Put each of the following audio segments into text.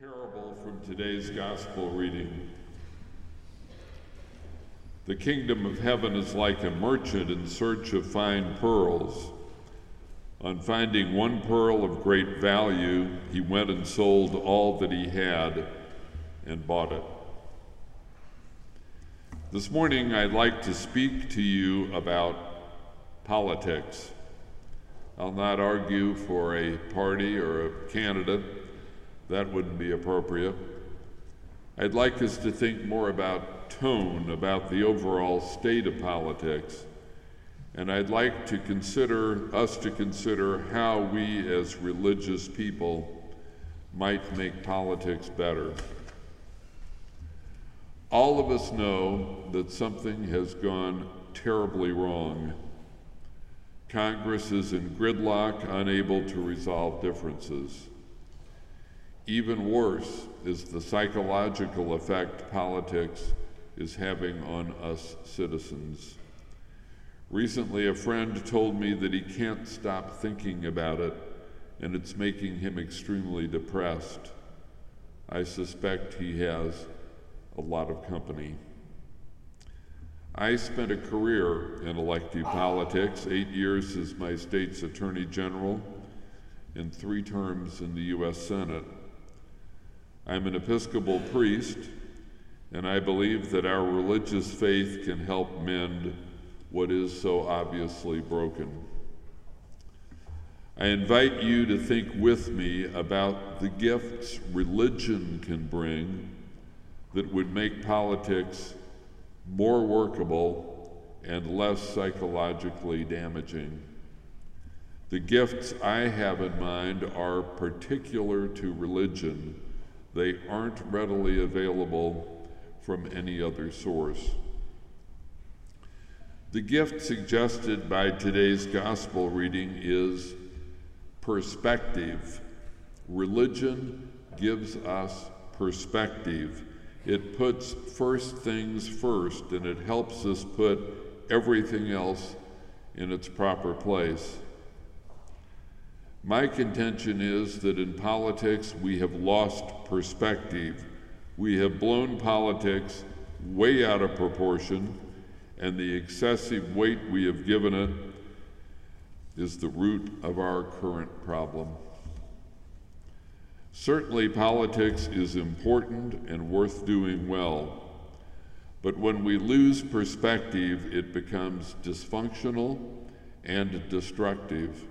parable from today's gospel reading. The kingdom of heaven is like a merchant in search of fine pearls. On finding one pearl of great value, he went and sold all that he had and bought it. This morning, I'd like to speak to you about politics. I'll not argue for a party or a candidate that wouldn't be appropriate. I'd like us to think more about tone, about the overall state of politics. And I'd like to consider us to consider how we as religious people might make politics better. All of us know that something has gone terribly wrong. Congress is in gridlock, unable to resolve differences. Even worse is the psychological effect politics is having on us citizens. Recently, a friend told me that he can't stop thinking about it and it's making him extremely depressed. I suspect he has a lot of company. I spent a career in elective politics, eight years as my state's Attorney General, and three terms in the U.S. Senate. I'm an Episcopal priest, and I believe that our religious faith can help mend what is so obviously broken. I invite you to think with me about the gifts religion can bring that would make politics more workable and less psychologically damaging. The gifts I have in mind are particular to religion they aren't readily available from any other source. The gift suggested by today's gospel reading is perspective. Religion gives us perspective. It puts first things first and it helps us put everything else in its proper place. My contention is that in politics we have lost perspective. We have blown politics way out of proportion, and the excessive weight we have given it is the root of our current problem. Certainly, politics is important and worth doing well. But when we lose perspective, it becomes dysfunctional and destructive.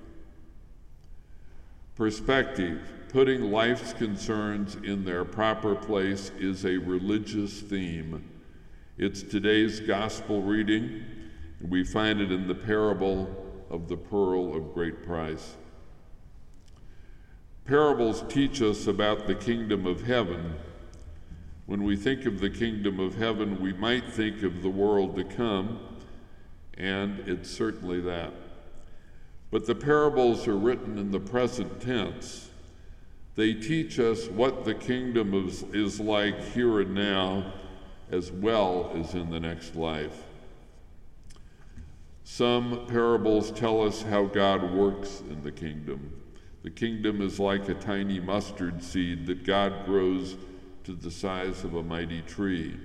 Perspective, putting life's concerns in their proper place, is a religious theme. It's today's gospel reading, and we find it in the parable of the pearl of great price. Parables teach us about the kingdom of heaven. When we think of the kingdom of heaven, we might think of the world to come, and it's certainly that. But the parables are written in the present tense. They teach us what the kingdom is, is like here and now, as well as in the next life. Some parables tell us how God works in the kingdom. The kingdom is like a tiny mustard seed that God grows to the size of a mighty tree.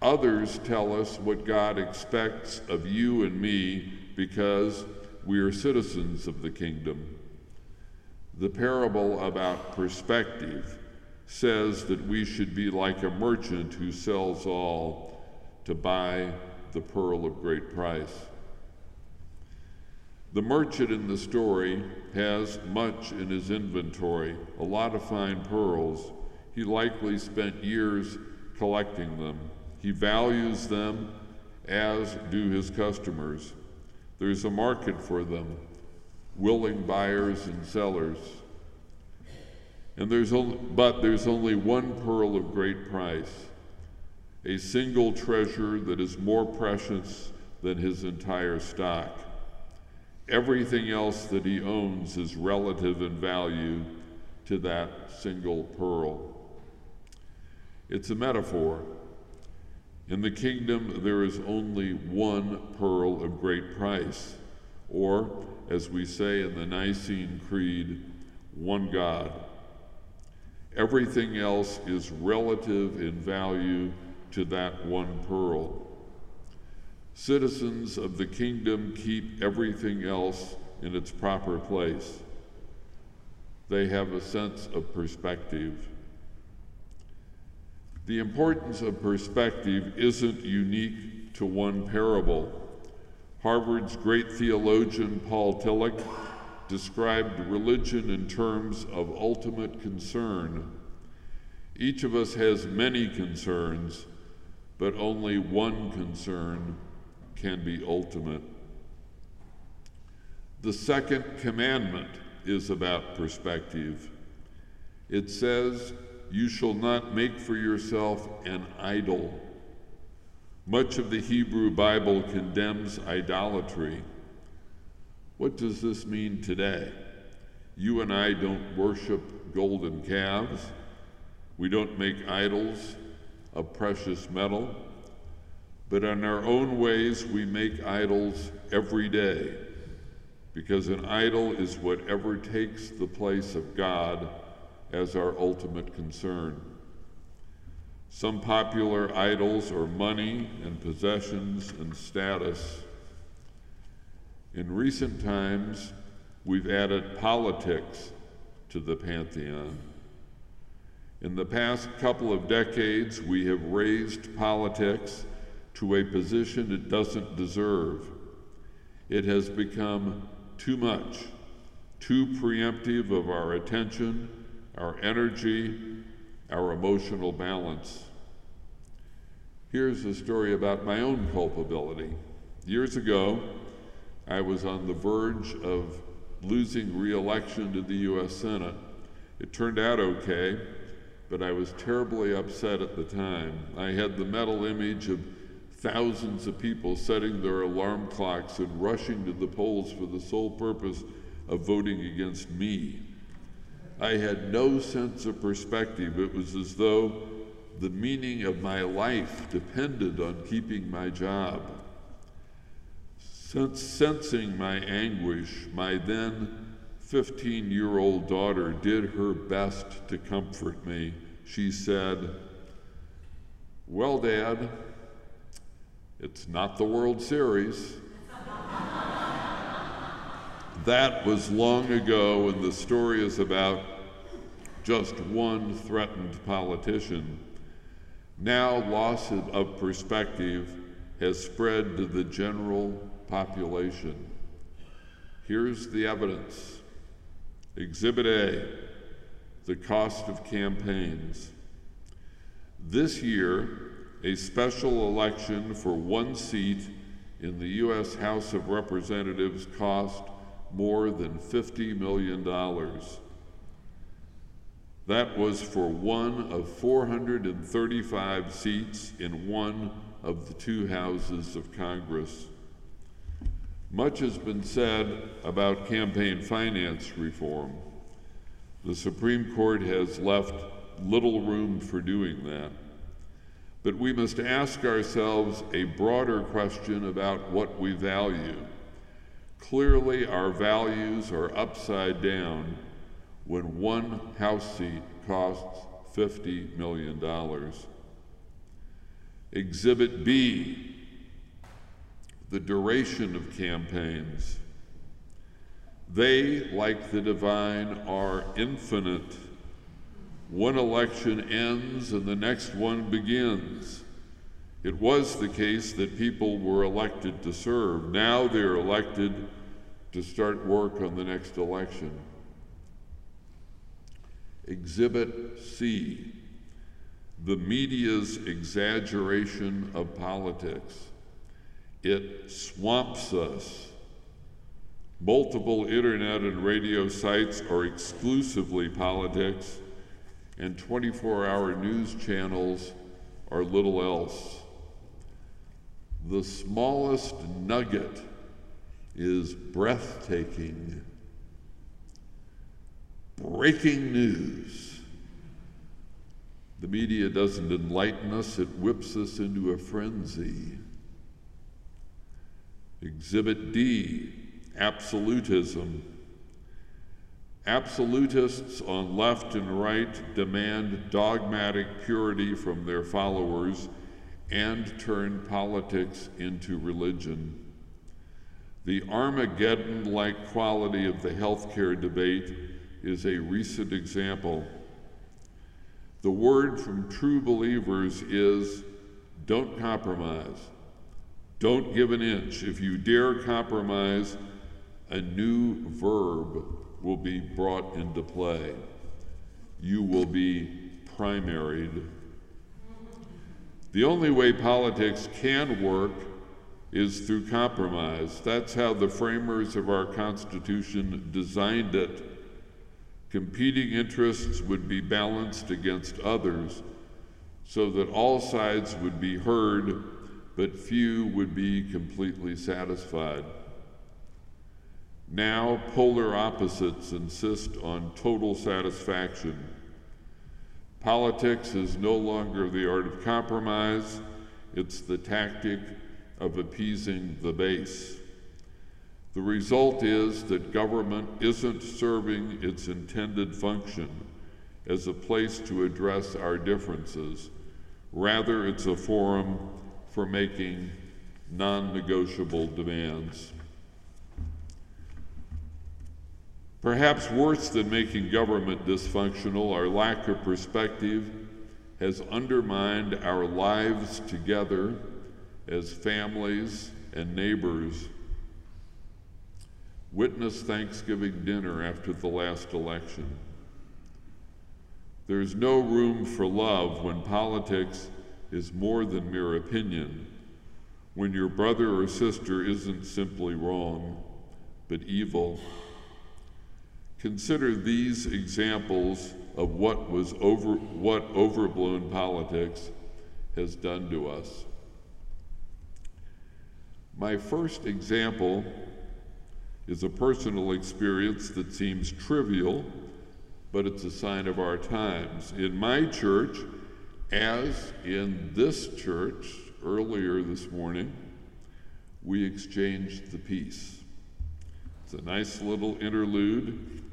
Others tell us what God expects of you and me because we are citizens of the kingdom. The parable about perspective says that we should be like a merchant who sells all to buy the pearl of great price. The merchant in the story has much in his inventory, a lot of fine pearls. He likely spent years collecting them. He values them, as do his customers. There's a market for them, willing buyers and sellers. And there's only, but there's only one pearl of great price, a single treasure that is more precious than his entire stock. Everything else that he owns is relative in value to that single pearl. It's a metaphor. In the kingdom, there is only one pearl of great price, or, as we say in the Nicene Creed, one God. Everything else is relative in value to that one pearl. Citizens of the kingdom keep everything else in its proper place. They have a sense of perspective. The importance of perspective isn't unique to one parable. Harvard's great theologian Paul Tillich described religion in terms of ultimate concern. Each of us has many concerns, but only one concern can be ultimate. The second commandment is about perspective. It says, You shall not make for yourself an idol. Much of the Hebrew Bible condemns idolatry. What does this mean today? You and I don't worship golden calves. We don't make idols of precious metal. But in our own ways, we make idols every day because an idol is whatever takes the place of God as our ultimate concern. Some popular idols are money and possessions and status. In recent times, we've added politics to the pantheon. In the past couple of decades, we have raised politics to a position it doesn't deserve. It has become too much, too preemptive of our attention, our energy, our emotional balance. Here's a story about my own culpability. Years ago, I was on the verge of losing re election to the U.S. Senate. It turned out okay, but I was terribly upset at the time. I had the mental image of thousands of people setting their alarm clocks and rushing to the polls for the sole purpose of voting against me. I had no sense of perspective. It was as though the meaning of my life depended on keeping my job. Since sensing my anguish, my then 15 year old daughter did her best to comfort me. She said, Well, Dad, it's not the World Series. That was long ago, and the story is about just one threatened politician. Now, loss of perspective has spread to the general population. Here's the evidence Exhibit A the cost of campaigns. This year, a special election for one seat in the U.S. House of Representatives cost more than $50 million. That was for one of 435 seats in one of the two houses of Congress. Much has been said about campaign finance reform. The Supreme Court has left little room for doing that. But we must ask ourselves a broader question about what we value. Clearly, our values are upside down when one House seat costs $50 million. Exhibit B the duration of campaigns. They, like the divine, are infinite one election ends and the next one begins. It was the case that people were elected to serve. Now they're elected to start work on the next election. Exhibit C the media's exaggeration of politics. It swamps us. Multiple internet and radio sites are exclusively politics and 24 hour news channels are little else. The smallest nugget is breathtaking. Breaking news. The media doesn't enlighten us, it whips us into a frenzy. Exhibit D absolutism Absolutists on left and right demand dogmatic purity from their followers and turn politics into religion. The Armageddon like quality of the healthcare debate is a recent example. The word from true believers is don't compromise. Don't give an inch. If you dare compromise, a new verb will be brought into play. You will be primaried. The only way politics can work is through compromise. That's how the framers of our Constitution designed it. Competing interests would be balanced against others so that all sides would be heard, but few would be completely satisfied. Now, polar opposites insist on total satisfaction. Politics is no longer the art of compromise, it's the tactic of appeasing the base. The result is that government isn't serving its intended function as a place to address our differences. Rather, it's a forum for making non negotiable demands. Perhaps worse than making government dysfunctional, our lack of perspective has undermined our lives together as families and neighbors. Witness Thanksgiving dinner after the last election. There is no room for love when politics is more than mere opinion, when your brother or sister isn't simply wrong, but evil. Consider these examples of what was over what overblown politics has done to us. My first example is a personal experience that seems trivial, but it's a sign of our times. In my church, as in this church earlier this morning, we exchanged the peace. It's a nice little interlude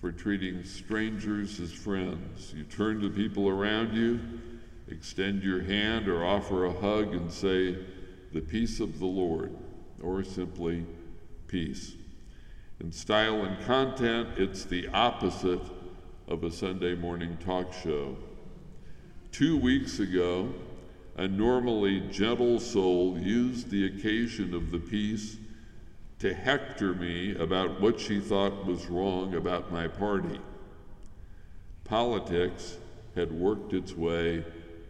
for treating strangers as friends. You turn to people around you, extend your hand, or offer a hug and say, The peace of the Lord, or simply peace. In style and content, it's the opposite of a Sunday morning talk show. Two weeks ago, a normally gentle soul used the occasion of the peace to hector me about what she thought was wrong about my party. Politics had worked its way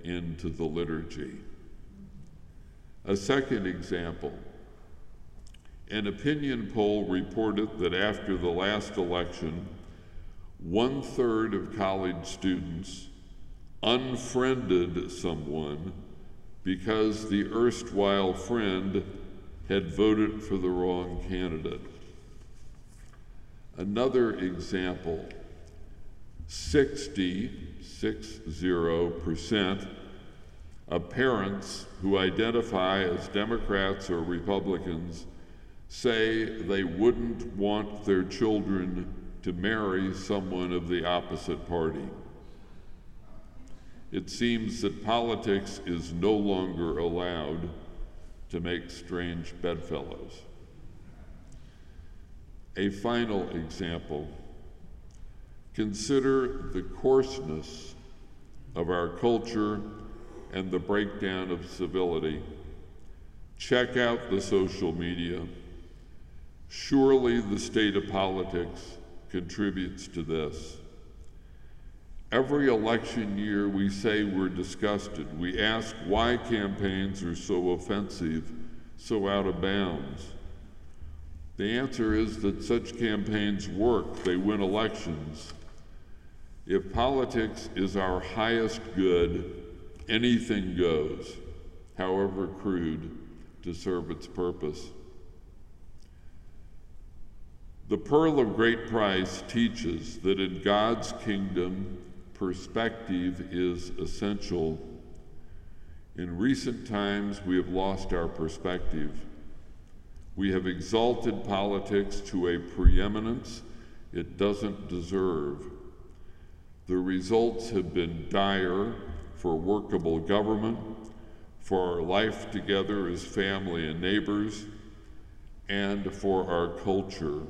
into the liturgy. A second example an opinion poll reported that after the last election, one third of college students unfriended someone because the erstwhile friend had voted for the wrong candidate. Another example 60, 60% of parents who identify as Democrats or Republicans say they wouldn't want their children to marry someone of the opposite party. It seems that politics is no longer allowed to make strange bedfellows. A final example consider the coarseness of our culture and the breakdown of civility. Check out the social media. Surely the state of politics contributes to this. Every election year, we say we're disgusted. We ask why campaigns are so offensive, so out of bounds. The answer is that such campaigns work, they win elections. If politics is our highest good, anything goes, however crude, to serve its purpose. The Pearl of Great Price teaches that in God's kingdom, perspective is essential. In recent times, we have lost our perspective. We have exalted politics to a preeminence it doesn't deserve. The results have been dire for workable government, for our life together as family and neighbors, and for our culture.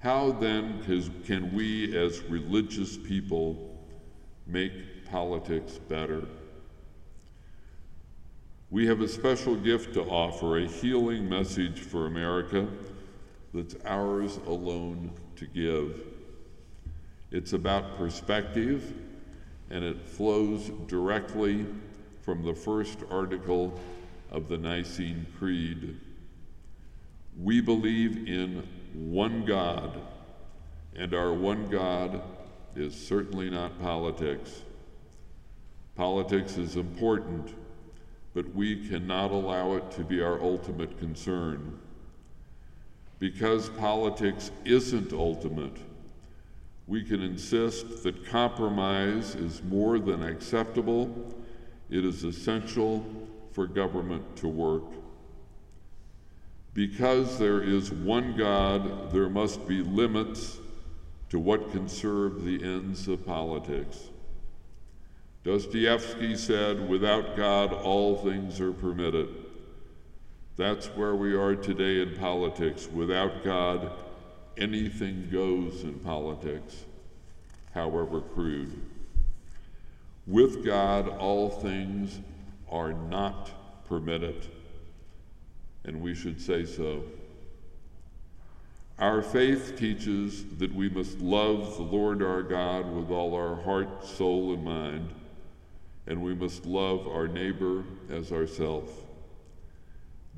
How then can we, as religious people, make politics better? We have a special gift to offer, a healing message for America that's ours alone to give. It's about perspective, and it flows directly from the first article of the Nicene Creed. We believe in one God, and our one God is certainly not politics. Politics is important, but we cannot allow it to be our ultimate concern. Because politics isn't ultimate, we can insist that compromise is more than acceptable, it is essential for government to work. Because there is one God, there must be limits to what can serve the ends of politics. Dostoevsky said, Without God, all things are permitted. That's where we are today in politics. Without God, anything goes in politics, however crude. With God, all things are not permitted and we should say so. Our faith teaches that we must love the Lord our God with all our heart, soul, and mind, and we must love our neighbor as ourselves.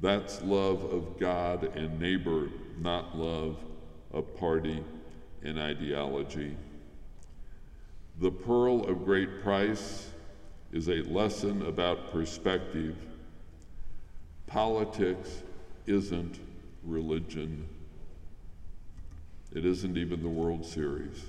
That's love of God and neighbor, not love of party and ideology. The pearl of great price is a lesson about perspective Politics isn't religion. It isn't even the World Series.